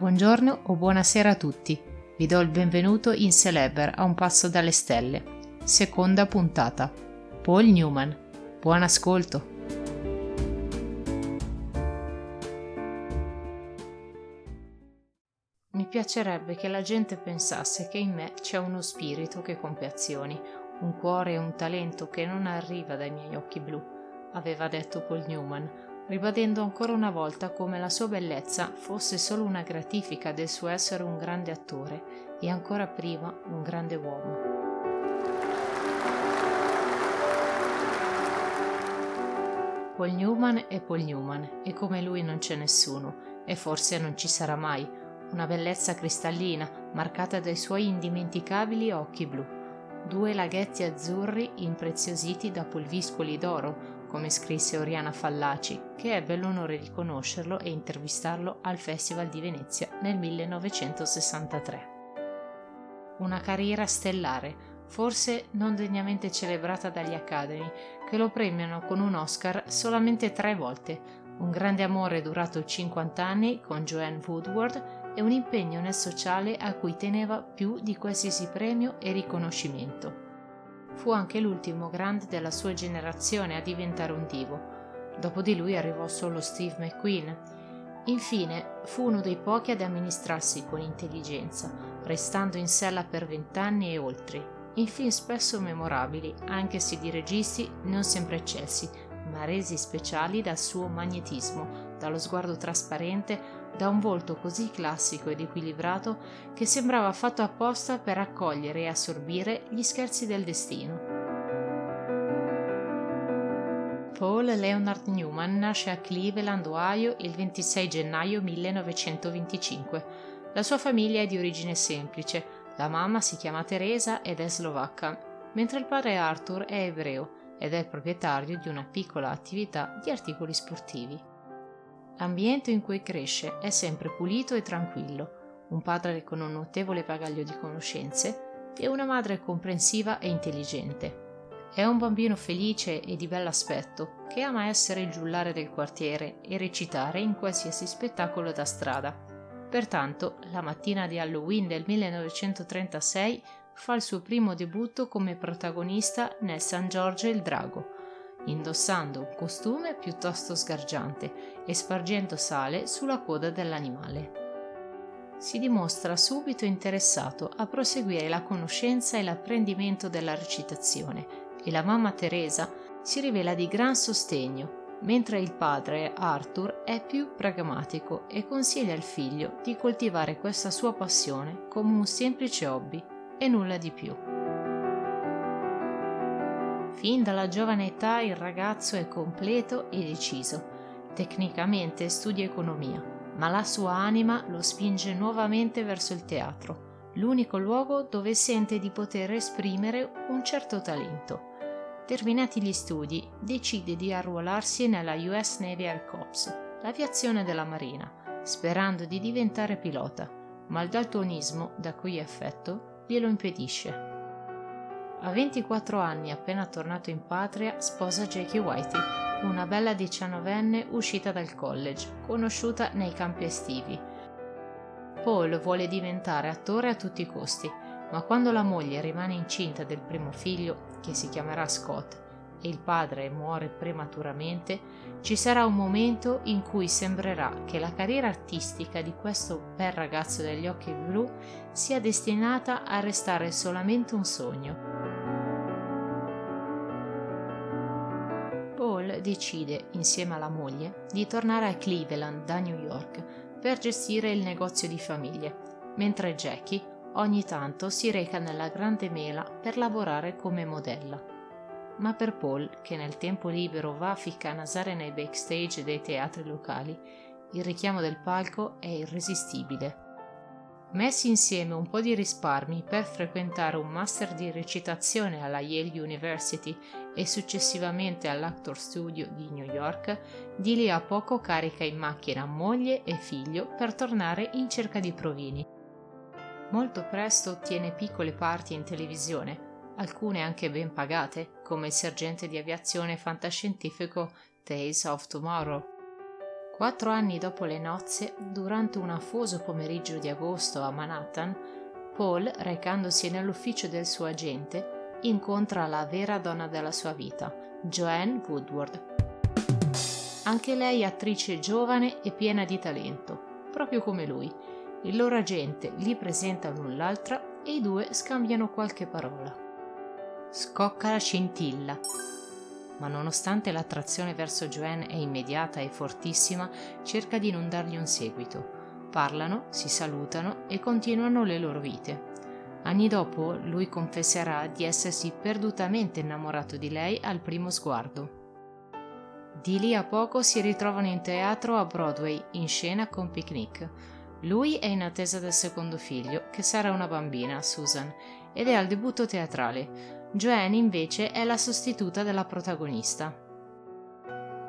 Buongiorno o buonasera a tutti. Vi do il benvenuto in Celeber a un passo dalle stelle. Seconda puntata. Paul Newman. Buon ascolto. Mi piacerebbe che la gente pensasse che in me c'è uno spirito che compie azioni, un cuore e un talento che non arriva dai miei occhi blu, aveva detto Paul Newman, ribadendo ancora una volta come la sua bellezza fosse solo una gratifica del suo essere un grande attore e ancora prima un grande uomo. Paul Newman è Paul Newman e come lui non c'è nessuno e forse non ci sarà mai, una bellezza cristallina marcata dai suoi indimenticabili occhi blu, due laghetti azzurri impreziositi da pulviscoli d'oro come scrisse Oriana Fallaci, che ebbe l'onore di conoscerlo e intervistarlo al Festival di Venezia nel 1963. Una carriera stellare, forse non degnamente celebrata dagli Academy, che lo premiano con un Oscar solamente tre volte, un grande amore durato 50 anni con Joanne Woodward e un impegno nel sociale a cui teneva più di qualsiasi premio e riconoscimento. Fu anche l'ultimo grande della sua generazione a diventare un divo. Dopo di lui arrivò solo Steve McQueen. Infine, fu uno dei pochi ad amministrarsi con intelligenza, restando in sella per vent'anni e oltre, in film spesso memorabili, anche se di registi non sempre eccessi, ma resi speciali dal suo magnetismo, dallo sguardo trasparente, da un volto così classico ed equilibrato che sembrava fatto apposta per accogliere e assorbire gli scherzi del destino. Paul Leonard Newman nasce a Cleveland, Ohio, il 26 gennaio 1925. La sua famiglia è di origine semplice, la mamma si chiama Teresa ed è slovacca, mentre il padre Arthur è ebreo ed è proprietario di una piccola attività di articoli sportivi. L'ambiente in cui cresce è sempre pulito e tranquillo, un padre con un notevole bagaglio di conoscenze e una madre comprensiva e intelligente. È un bambino felice e di bell'aspetto che ama essere il giullare del quartiere e recitare in qualsiasi spettacolo da strada. Pertanto, la mattina di Halloween del 1936 fa il suo primo debutto come protagonista nel San Giorgio il Drago, indossando un costume piuttosto sgargiante e spargendo sale sulla coda dell'animale. Si dimostra subito interessato a proseguire la conoscenza e l'apprendimento della recitazione e la mamma Teresa si rivela di gran sostegno, mentre il padre Arthur è più pragmatico e consiglia al figlio di coltivare questa sua passione come un semplice hobby e nulla di più. Fin dalla giovane età il ragazzo è completo e deciso. Tecnicamente studia economia, ma la sua anima lo spinge nuovamente verso il teatro, l'unico luogo dove sente di poter esprimere un certo talento. Terminati gli studi, decide di arruolarsi nella US Navy Air Corps, l'aviazione della Marina, sperando di diventare pilota, ma il daltonismo da cui è affetto glielo impedisce. A 24 anni, appena tornato in patria, sposa Jackie Whitey, una bella diciannovenne uscita dal college, conosciuta nei campi estivi. Paul vuole diventare attore a tutti i costi, ma quando la moglie rimane incinta del primo figlio, che si chiamerà Scott, e il padre muore prematuramente, ci sarà un momento in cui sembrerà che la carriera artistica di questo bel ragazzo dagli occhi blu sia destinata a restare solamente un sogno. Decide, insieme alla moglie, di tornare a Cleveland da New York per gestire il negozio di famiglia, mentre Jackie ogni tanto si reca nella Grande Mela per lavorare come modella. Ma per Paul, che nel tempo libero va a ficcanasare nei backstage dei teatri locali, il richiamo del palco è irresistibile Messi insieme un po' di risparmi per frequentare un master di recitazione alla Yale University e successivamente all'Actor Studio di New York, di lì a poco carica in macchina moglie e figlio per tornare in cerca di provini. Molto presto ottiene piccole parti in televisione, alcune anche ben pagate, come il sergente di aviazione fantascientifico Days of Tomorrow Quattro anni dopo le nozze, durante un afoso pomeriggio di agosto a Manhattan, Paul, recandosi nell'ufficio del suo agente, incontra la vera donna della sua vita, Joanne Woodward. Anche lei attrice giovane e piena di talento, proprio come lui. Il loro agente li presenta l'un l'altra e i due scambiano qualche parola. Scocca la scintilla. Ma nonostante l'attrazione verso Joanne è immediata e fortissima, cerca di non dargli un seguito. Parlano, si salutano e continuano le loro vite. Anni dopo lui confesserà di essersi perdutamente innamorato di lei al primo sguardo. Di lì a poco si ritrovano in teatro a Broadway, in scena con Picnic. Lui è in attesa del secondo figlio, che sarà una bambina, Susan, ed è al debutto teatrale. Joanne invece è la sostituta della protagonista.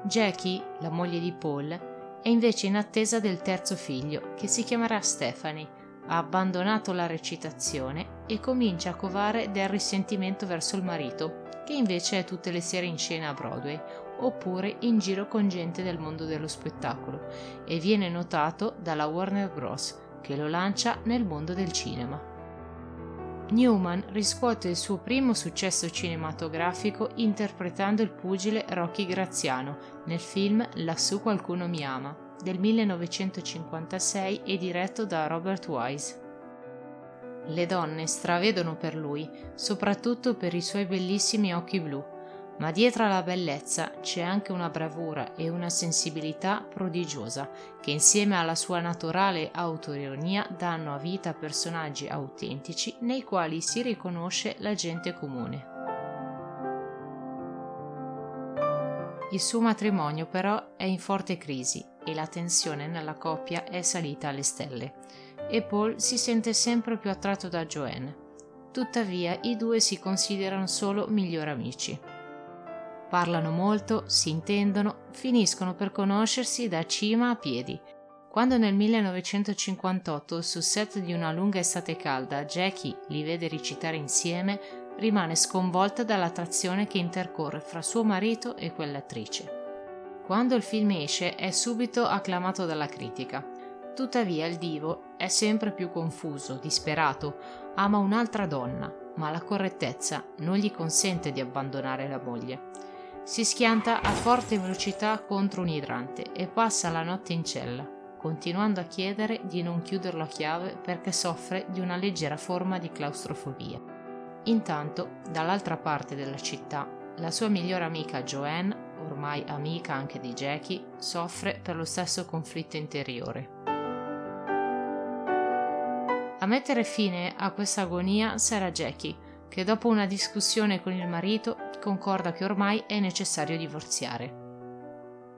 Jackie, la moglie di Paul, è invece in attesa del terzo figlio, che si chiamerà Stephanie. Ha abbandonato la recitazione e comincia a covare del risentimento verso il marito, che invece è tutte le sere in scena a Broadway, oppure in giro con gente del mondo dello spettacolo e viene notato dalla Warner Bros. che lo lancia nel mondo del cinema. Newman riscuote il suo primo successo cinematografico interpretando il pugile Rocky Graziano nel film Lassù qualcuno mi ama del 1956 e diretto da Robert Wise. Le donne stravedono per lui, soprattutto per i suoi bellissimi occhi blu, ma dietro alla bellezza c'è anche una bravura e una sensibilità prodigiosa che insieme alla sua naturale autoironia danno a vita personaggi autentici nei quali si riconosce la gente comune. Il suo matrimonio però è in forte crisi e la tensione nella coppia è salita alle stelle e Paul si sente sempre più attratto da Joanne. Tuttavia i due si considerano solo migliori amici. Parlano molto, si intendono, finiscono per conoscersi da cima a piedi. Quando nel 1958 sul set di una lunga estate calda Jackie li vede recitare insieme, rimane sconvolta dall'attrazione che intercorre fra suo marito e quell'attrice. Quando il film esce è subito acclamato dalla critica. Tuttavia il divo è sempre più confuso, disperato, ama un'altra donna, ma la correttezza non gli consente di abbandonare la moglie. Si schianta a forte velocità contro un idrante e passa la notte in cella, continuando a chiedere di non chiuderlo a chiave perché soffre di una leggera forma di claustrofobia. Intanto, dall'altra parte della città, la sua migliore amica Joanne, ormai amica anche di Jackie, soffre per lo stesso conflitto interiore. A mettere fine a questa agonia sarà Jackie, che dopo una discussione con il marito concorda che ormai è necessario divorziare.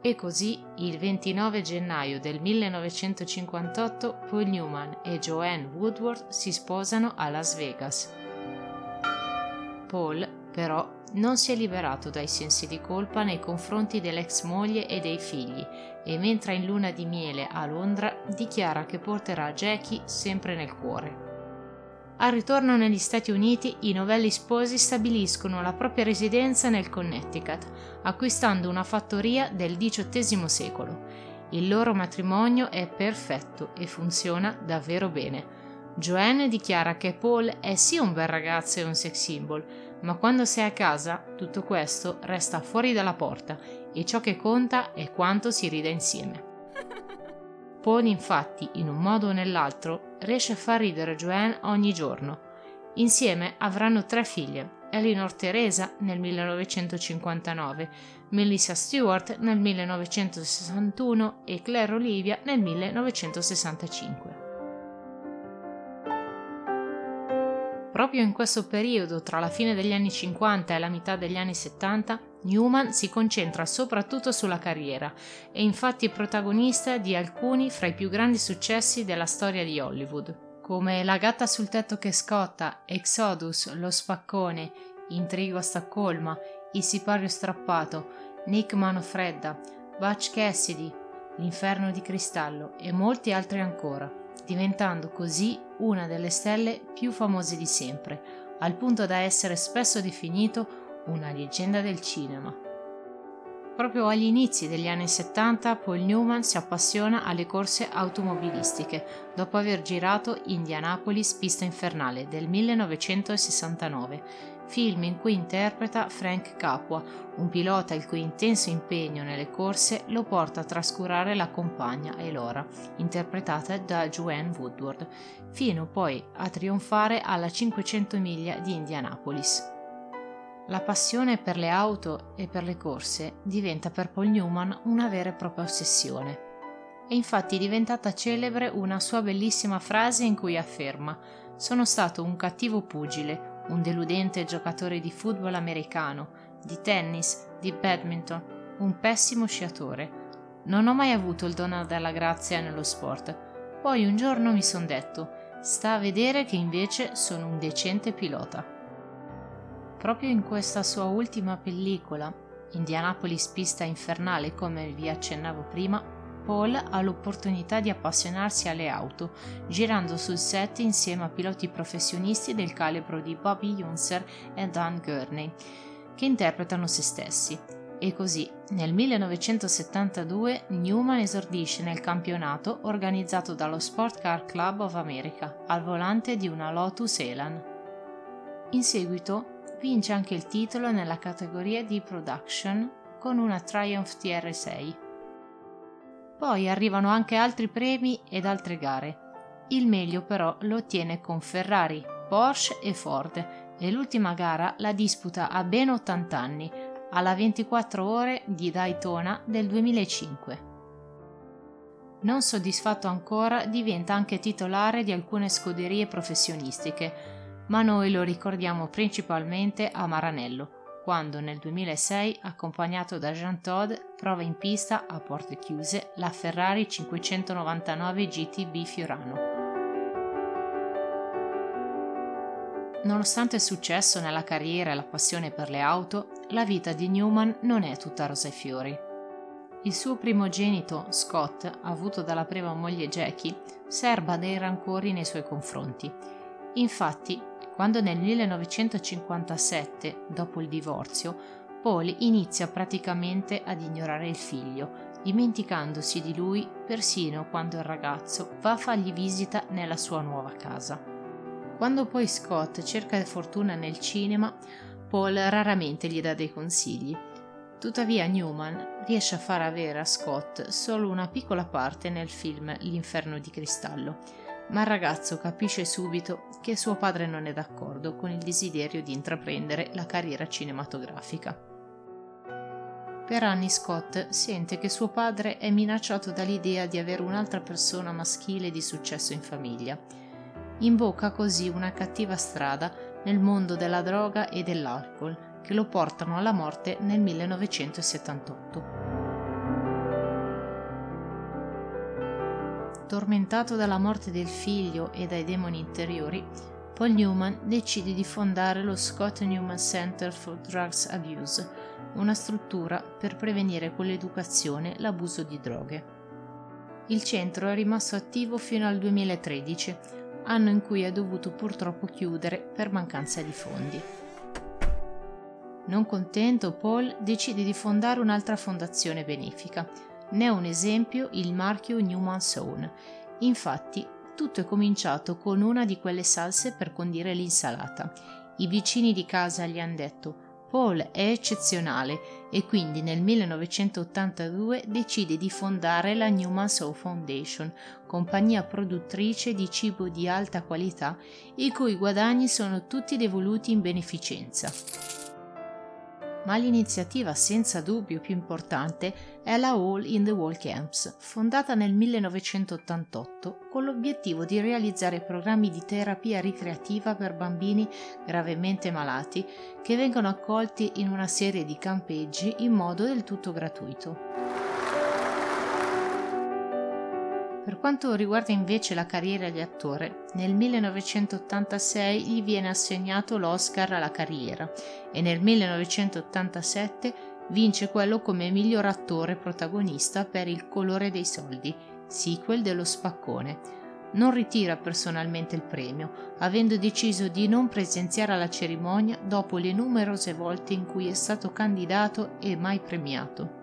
E così, il 29 gennaio del 1958, Paul Newman e Joanne Woodward si sposano a Las Vegas. Paul, però, non si è liberato dai sensi di colpa nei confronti dell'ex moglie e dei figli e mentre in luna di miele a Londra dichiara che porterà Jackie sempre nel cuore. Al ritorno negli Stati Uniti, i novelli sposi stabiliscono la propria residenza nel Connecticut, acquistando una fattoria del XVIII secolo. Il loro matrimonio è perfetto e funziona davvero bene. Joanne dichiara che Paul è sì un bel ragazzo e un sex symbol, ma quando sei a casa tutto questo resta fuori dalla porta e ciò che conta è quanto si ride insieme. Paul infatti, in un modo o nell'altro, riesce a far ridere Joanne ogni giorno. Insieme avranno tre figlie, Eleanor Teresa nel 1959, Melissa Stewart nel 1961 e Claire Olivia nel 1965. Proprio in questo periodo, tra la fine degli anni 50 e la metà degli anni 70, Newman si concentra soprattutto sulla carriera, è infatti protagonista di alcuni fra i più grandi successi della storia di Hollywood, come La gatta sul tetto che scotta, Exodus, Lo spaccone, Intrigo a Stoccolma, Il sipario strappato, Nick Manofredda, Butch Cassidy, L'inferno di cristallo e molti altri ancora diventando così una delle stelle più famose di sempre, al punto da essere spesso definito una leggenda del cinema. Proprio agli inizi degli anni 70 Paul Newman si appassiona alle corse automobilistiche dopo aver girato Indianapolis Pista Infernale del 1969 film in cui interpreta Frank Capua, un pilota il cui intenso impegno nelle corse lo porta a trascurare la compagna Elora, interpretata da Joanne Woodward, fino poi a trionfare alla 500 miglia di Indianapolis. La passione per le auto e per le corse diventa per Paul Newman una vera e propria ossessione. È infatti diventata celebre una sua bellissima frase in cui afferma Sono stato un cattivo pugile, un deludente giocatore di football americano, di tennis, di badminton, un pessimo sciatore. Non ho mai avuto il dono della grazia nello sport. Poi un giorno mi son detto, sta a vedere che invece sono un decente pilota. Proprio in questa sua ultima pellicola, Indianapolis pista infernale come vi accennavo prima, Paul ha l'opportunità di appassionarsi alle auto, girando sul set insieme a piloti professionisti del calibro di Bobby Unser e Dan Gurney, che interpretano se stessi. E così, nel 1972, Newman esordisce nel campionato organizzato dallo Sport Car Club of America, al volante di una Lotus Elan. In seguito vince anche il titolo nella categoria di production con una Triumph TR6 poi arrivano anche altri premi ed altre gare. Il meglio però lo ottiene con Ferrari, Porsche e Ford e l'ultima gara la disputa a ben 80 anni, alla 24 ore di Daytona del 2005. Non soddisfatto ancora, diventa anche titolare di alcune scuderie professionistiche, ma noi lo ricordiamo principalmente a Maranello, quando nel 2006, accompagnato da Jean Todt, prova in pista a porte chiuse la Ferrari 599 GTB Fiorano. Nonostante il successo nella carriera e la passione per le auto, la vita di Newman non è tutta rosa e fiori. Il suo primogenito, Scott, avuto dalla prima moglie Jackie, serba dei rancori nei suoi confronti. Infatti, quando nel 1957, dopo il divorzio, Paul inizia praticamente ad ignorare il figlio, dimenticandosi di lui persino quando il ragazzo va a fargli visita nella sua nuova casa. Quando poi Scott cerca fortuna nel cinema, Paul raramente gli dà dei consigli. Tuttavia Newman riesce a far avere a Scott solo una piccola parte nel film L'inferno di cristallo, ma il ragazzo capisce subito che suo padre non è d'accordo con il desiderio di intraprendere la carriera cinematografica. Per anni Scott sente che suo padre è minacciato dall'idea di avere un'altra persona maschile di successo in famiglia. Imbocca così una cattiva strada nel mondo della droga e dell'alcol che lo portano alla morte nel 1978. Tormentato dalla morte del figlio e dai demoni interiori, Paul Newman decide di fondare lo Scott Newman Center for Drugs Abuse, una struttura per prevenire con l'educazione l'abuso di droghe. Il centro è rimasto attivo fino al 2013, anno in cui è dovuto purtroppo chiudere per mancanza di fondi. Non contento, Paul decide di fondare un'altra fondazione benefica, ne è un esempio il marchio Newman Sown. Infatti, tutto è cominciato con una di quelle salse per condire l'insalata. I vicini di casa gli hanno detto Paul è eccezionale e quindi nel 1982 decide di fondare la Newman Soul Foundation, compagnia produttrice di cibo di alta qualità i cui guadagni sono tutti devoluti in beneficenza ma l'iniziativa senza dubbio più importante è la All in the Wall Camps, fondata nel 1988 con l'obiettivo di realizzare programmi di terapia ricreativa per bambini gravemente malati che vengono accolti in una serie di campeggi in modo del tutto gratuito. Per quanto riguarda invece la carriera di attore, nel 1986 gli viene assegnato l'Oscar alla carriera e nel 1987 vince quello come miglior attore protagonista per Il colore dei soldi, sequel dello Spaccone. Non ritira personalmente il premio, avendo deciso di non presenziare alla cerimonia dopo le numerose volte in cui è stato candidato e mai premiato.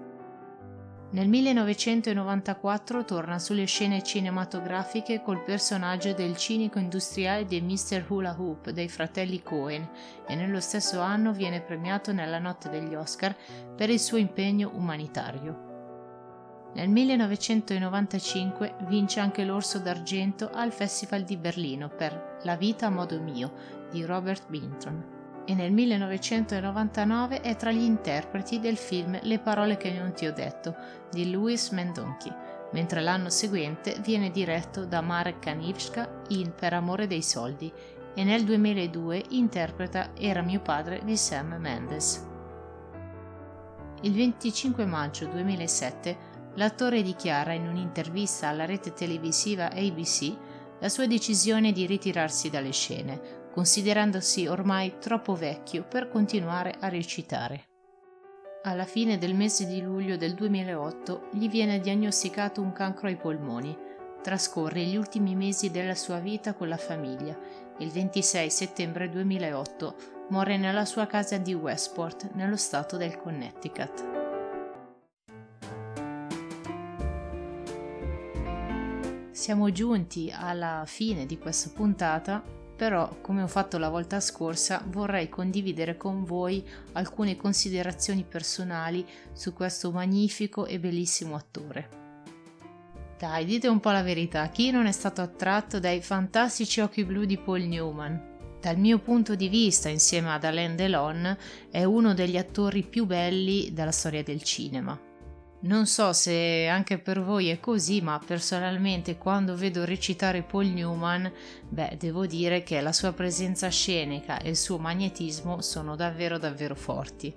Nel 1994 torna sulle scene cinematografiche col personaggio del cinico industriale di Mr. Hula Hoop dei fratelli Cohen e nello stesso anno viene premiato nella notte degli Oscar per il suo impegno umanitario. Nel 1995 vince anche l'Orso d'Argento al Festival di Berlino per La vita a modo mio di Robert Binton e nel 1999 è tra gli interpreti del film Le parole che non ti ho detto di Louis Mendonchi, mentre l'anno seguente viene diretto da Marek Kanivska in Per amore dei soldi e nel 2002 interpreta Era mio padre di Sam Mendes. Il 25 maggio 2007 l'attore dichiara in un'intervista alla rete televisiva ABC la sua decisione di ritirarsi dalle scene, considerandosi ormai troppo vecchio per continuare a recitare. Alla fine del mese di luglio del 2008 gli viene diagnosticato un cancro ai polmoni. Trascorre gli ultimi mesi della sua vita con la famiglia il 26 settembre 2008 muore nella sua casa di Westport, nello stato del Connecticut. Siamo giunti alla fine di questa puntata, però come ho fatto la volta scorsa vorrei condividere con voi alcune considerazioni personali su questo magnifico e bellissimo attore. Dai, dite un po' la verità, chi non è stato attratto dai fantastici occhi blu di Paul Newman? Dal mio punto di vista, insieme ad Alain Delon, è uno degli attori più belli della storia del cinema. Non so se anche per voi è così, ma personalmente quando vedo recitare Paul Newman, beh, devo dire che la sua presenza scenica e il suo magnetismo sono davvero davvero forti.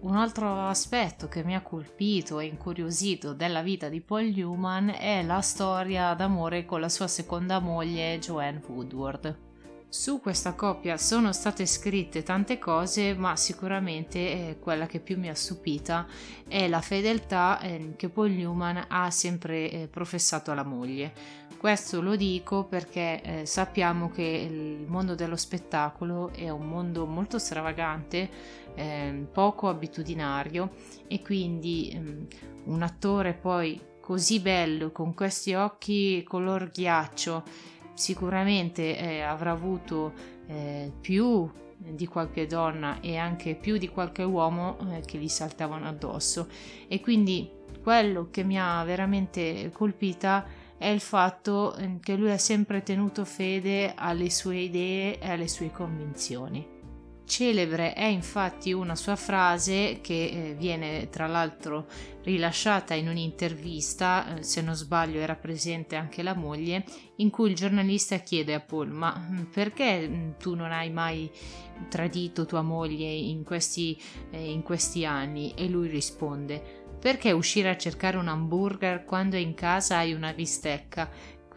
Un altro aspetto che mi ha colpito e incuriosito della vita di Paul Newman è la storia d'amore con la sua seconda moglie Joanne Woodward. Su questa coppia sono state scritte tante cose, ma sicuramente eh, quella che più mi ha stupita è la fedeltà eh, che Paul Newman ha sempre eh, professato alla moglie. Questo lo dico perché eh, sappiamo che il mondo dello spettacolo è un mondo molto stravagante, ehm, poco abitudinario e quindi ehm, un attore poi così bello con questi occhi color ghiaccio sicuramente eh, avrà avuto eh, più di qualche donna e anche più di qualche uomo eh, che gli saltavano addosso e quindi quello che mi ha veramente colpita è il fatto eh, che lui ha sempre tenuto fede alle sue idee e alle sue convinzioni. Celebre è infatti una sua frase che eh, viene tra l'altro rilasciata in un'intervista, eh, se non sbaglio era presente anche la moglie, in cui il giornalista chiede a Paul ma mm, perché mm, tu non hai mai tradito tua moglie in questi, eh, in questi anni? E lui risponde perché uscire a cercare un hamburger quando in casa hai una bistecca?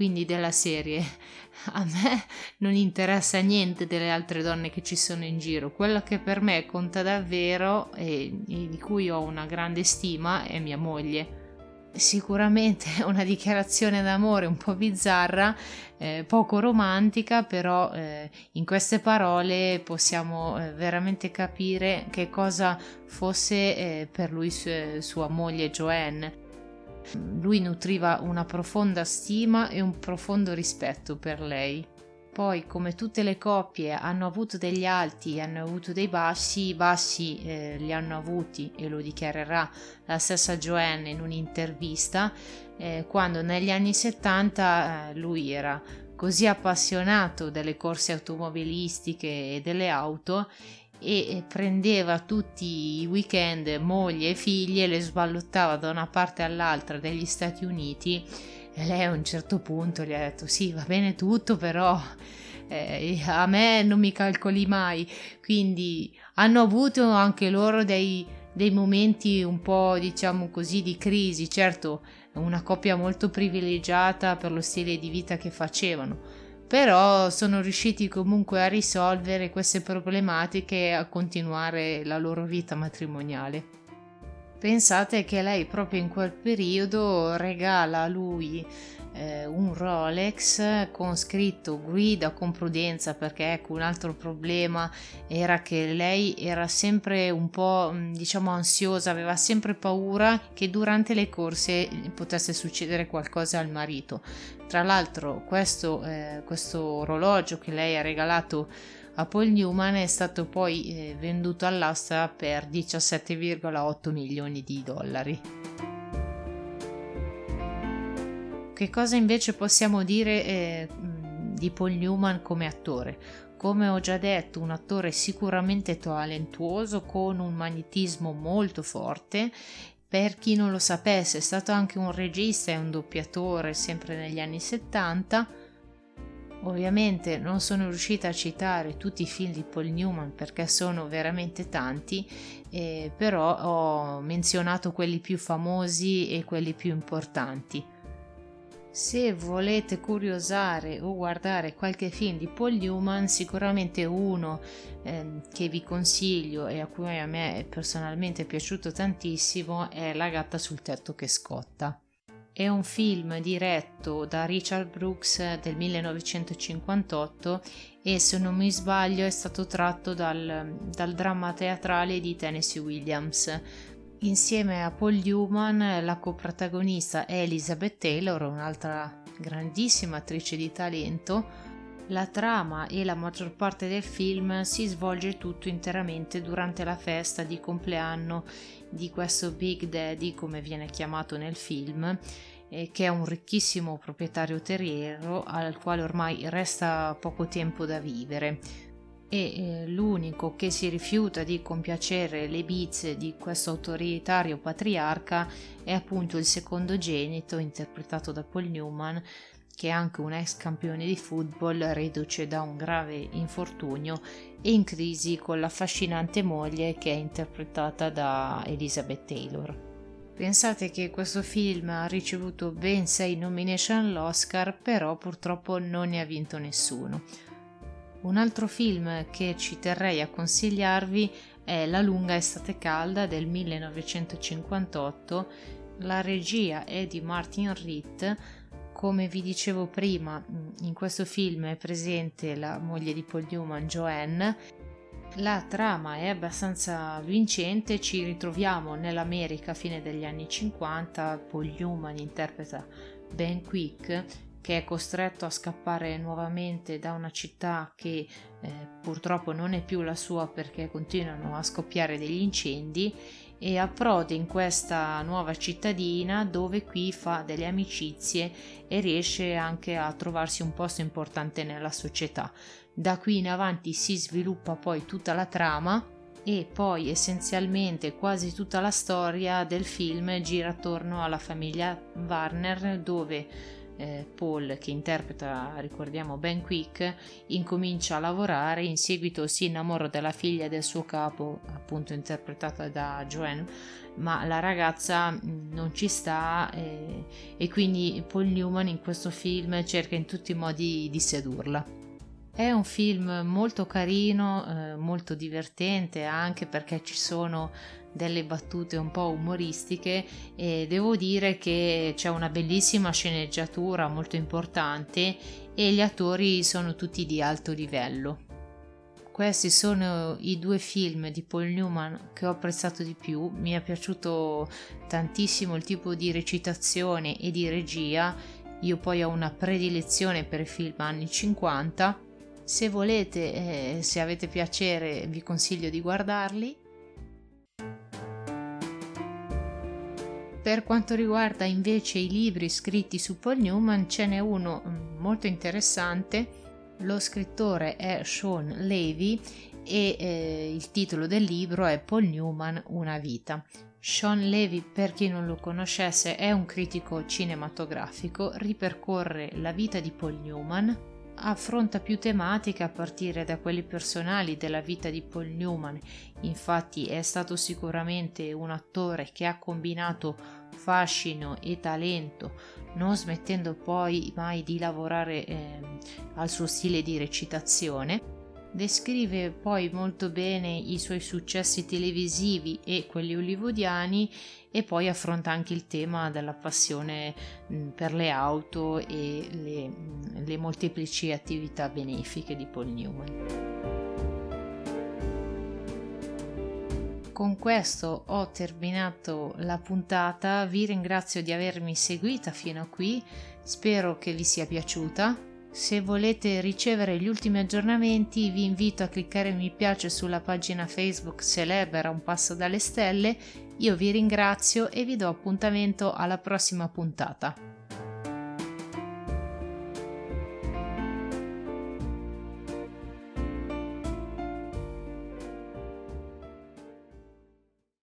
Quindi della serie. A me non interessa niente delle altre donne che ci sono in giro, quello che per me conta davvero e, di cui ho una grande stima è mia moglie. Sicuramente una dichiarazione d'amore un po' bizzarra, eh, poco romantica, però eh, in queste parole possiamo eh, veramente capire che cosa fosse eh, per lui su- sua moglie Joanne lui nutriva una profonda stima e un profondo rispetto per lei. Poi, come tutte le coppie, hanno avuto degli alti e hanno avuto dei bassi, i bassi eh, li hanno avuti e lo dichiarerà la stessa Joanne in un'intervista, eh, quando negli anni 70 eh, lui era così appassionato delle corse automobilistiche e delle auto e prendeva tutti i weekend moglie e figlie, le sballottava da una parte all'altra degli Stati Uniti e lei a un certo punto gli ha detto sì va bene tutto però eh, a me non mi calcoli mai. Quindi hanno avuto anche loro dei, dei momenti un po' diciamo così di crisi. Certo una coppia molto privilegiata per lo stile di vita che facevano però sono riusciti comunque a risolvere queste problematiche e a continuare la loro vita matrimoniale. Pensate che lei proprio in quel periodo regala a lui eh, un Rolex con scritto guida con prudenza perché ecco un altro problema era che lei era sempre un po' mm, diciamo ansiosa, aveva sempre paura che durante le corse potesse succedere qualcosa al marito. Tra l'altro questo, eh, questo orologio che lei ha regalato a Paul Newman è stato poi eh, venduto all'asta per 17,8 milioni di dollari. Che cosa invece possiamo dire eh, di Paul Newman come attore? Come ho già detto, un attore sicuramente talentuoso con un magnetismo molto forte. Per chi non lo sapesse, è stato anche un regista e un doppiatore sempre negli anni 70. Ovviamente non sono riuscita a citare tutti i film di Paul Newman perché sono veramente tanti, eh, però ho menzionato quelli più famosi e quelli più importanti. Se volete curiosare o guardare qualche film di Paul Newman, sicuramente uno eh, che vi consiglio e a cui a me personalmente è piaciuto tantissimo è La gatta sul tetto che scotta. È un film diretto da Richard Brooks del 1958 e se non mi sbaglio è stato tratto dal, dal dramma teatrale di Tennessee Williams Insieme a Paul Newman la coprotagonista è Elizabeth Taylor, un'altra grandissima attrice di talento. La trama e la maggior parte del film si svolge tutto interamente durante la festa di compleanno di questo Big Daddy, come viene chiamato nel film, eh, che è un ricchissimo proprietario terriero al quale ormai resta poco tempo da vivere e eh, l'unico che si rifiuta di compiacere le bizze di questo autoritario patriarca è appunto il secondogenito interpretato da Paul Newman che è anche un ex campione di football reduce da un grave infortunio e in crisi con l'affascinante moglie che è interpretata da Elizabeth Taylor. Pensate che questo film ha ricevuto ben 6 nomination all'Oscar, però purtroppo non ne ha vinto nessuno. Un altro film che ci terrei a consigliarvi è La lunga estate calda del 1958. La regia è di Martin Ritt. Come vi dicevo prima, in questo film è presente la moglie di Paul Newman, Joanne. La trama è abbastanza vincente, ci ritroviamo nell'America a fine degli anni 50, Paul Newman interpreta Ben Quick che è costretto a scappare nuovamente da una città che eh, purtroppo non è più la sua perché continuano a scoppiare degli incendi e approde in questa nuova cittadina dove qui fa delle amicizie e riesce anche a trovarsi un posto importante nella società. Da qui in avanti si sviluppa poi tutta la trama e poi essenzialmente quasi tutta la storia del film gira attorno alla famiglia Warner dove eh, Paul, che interpreta, ricordiamo, Ben Quick, incomincia a lavorare, in seguito si innamora della figlia del suo capo, appunto interpretata da Joanne, ma la ragazza mm, non ci sta eh, e quindi Paul Newman in questo film cerca in tutti i modi di sedurla. È un film molto carino, eh, molto divertente anche perché ci sono delle battute un po' umoristiche e devo dire che c'è una bellissima sceneggiatura molto importante e gli attori sono tutti di alto livello. Questi sono i due film di Paul Newman che ho apprezzato di più, mi è piaciuto tantissimo il tipo di recitazione e di regia, io poi ho una predilezione per i film anni 50, se volete, eh, se avete piacere vi consiglio di guardarli Per quanto riguarda invece i libri scritti su Paul Newman, ce n'è uno mm, molto interessante. Lo scrittore è Sean Levy e eh, il titolo del libro è Paul Newman, Una vita. Sean Levy, per chi non lo conoscesse, è un critico cinematografico, ripercorre la vita di Paul Newman, affronta più tematiche a partire da quelli personali della vita di Paul Newman. Infatti è stato sicuramente un attore che ha combinato fascino e talento, non smettendo poi mai di lavorare eh, al suo stile di recitazione. Descrive poi molto bene i suoi successi televisivi e quelli hollywoodiani e poi affronta anche il tema della passione per le auto e le, le molteplici attività benefiche di Paul Newman. Con questo ho terminato la puntata, vi ringrazio di avermi seguita fino a qui, spero che vi sia piaciuta. Se volete ricevere gli ultimi aggiornamenti vi invito a cliccare mi piace sulla pagina Facebook Celebra un passo dalle stelle. Io vi ringrazio e vi do appuntamento alla prossima puntata.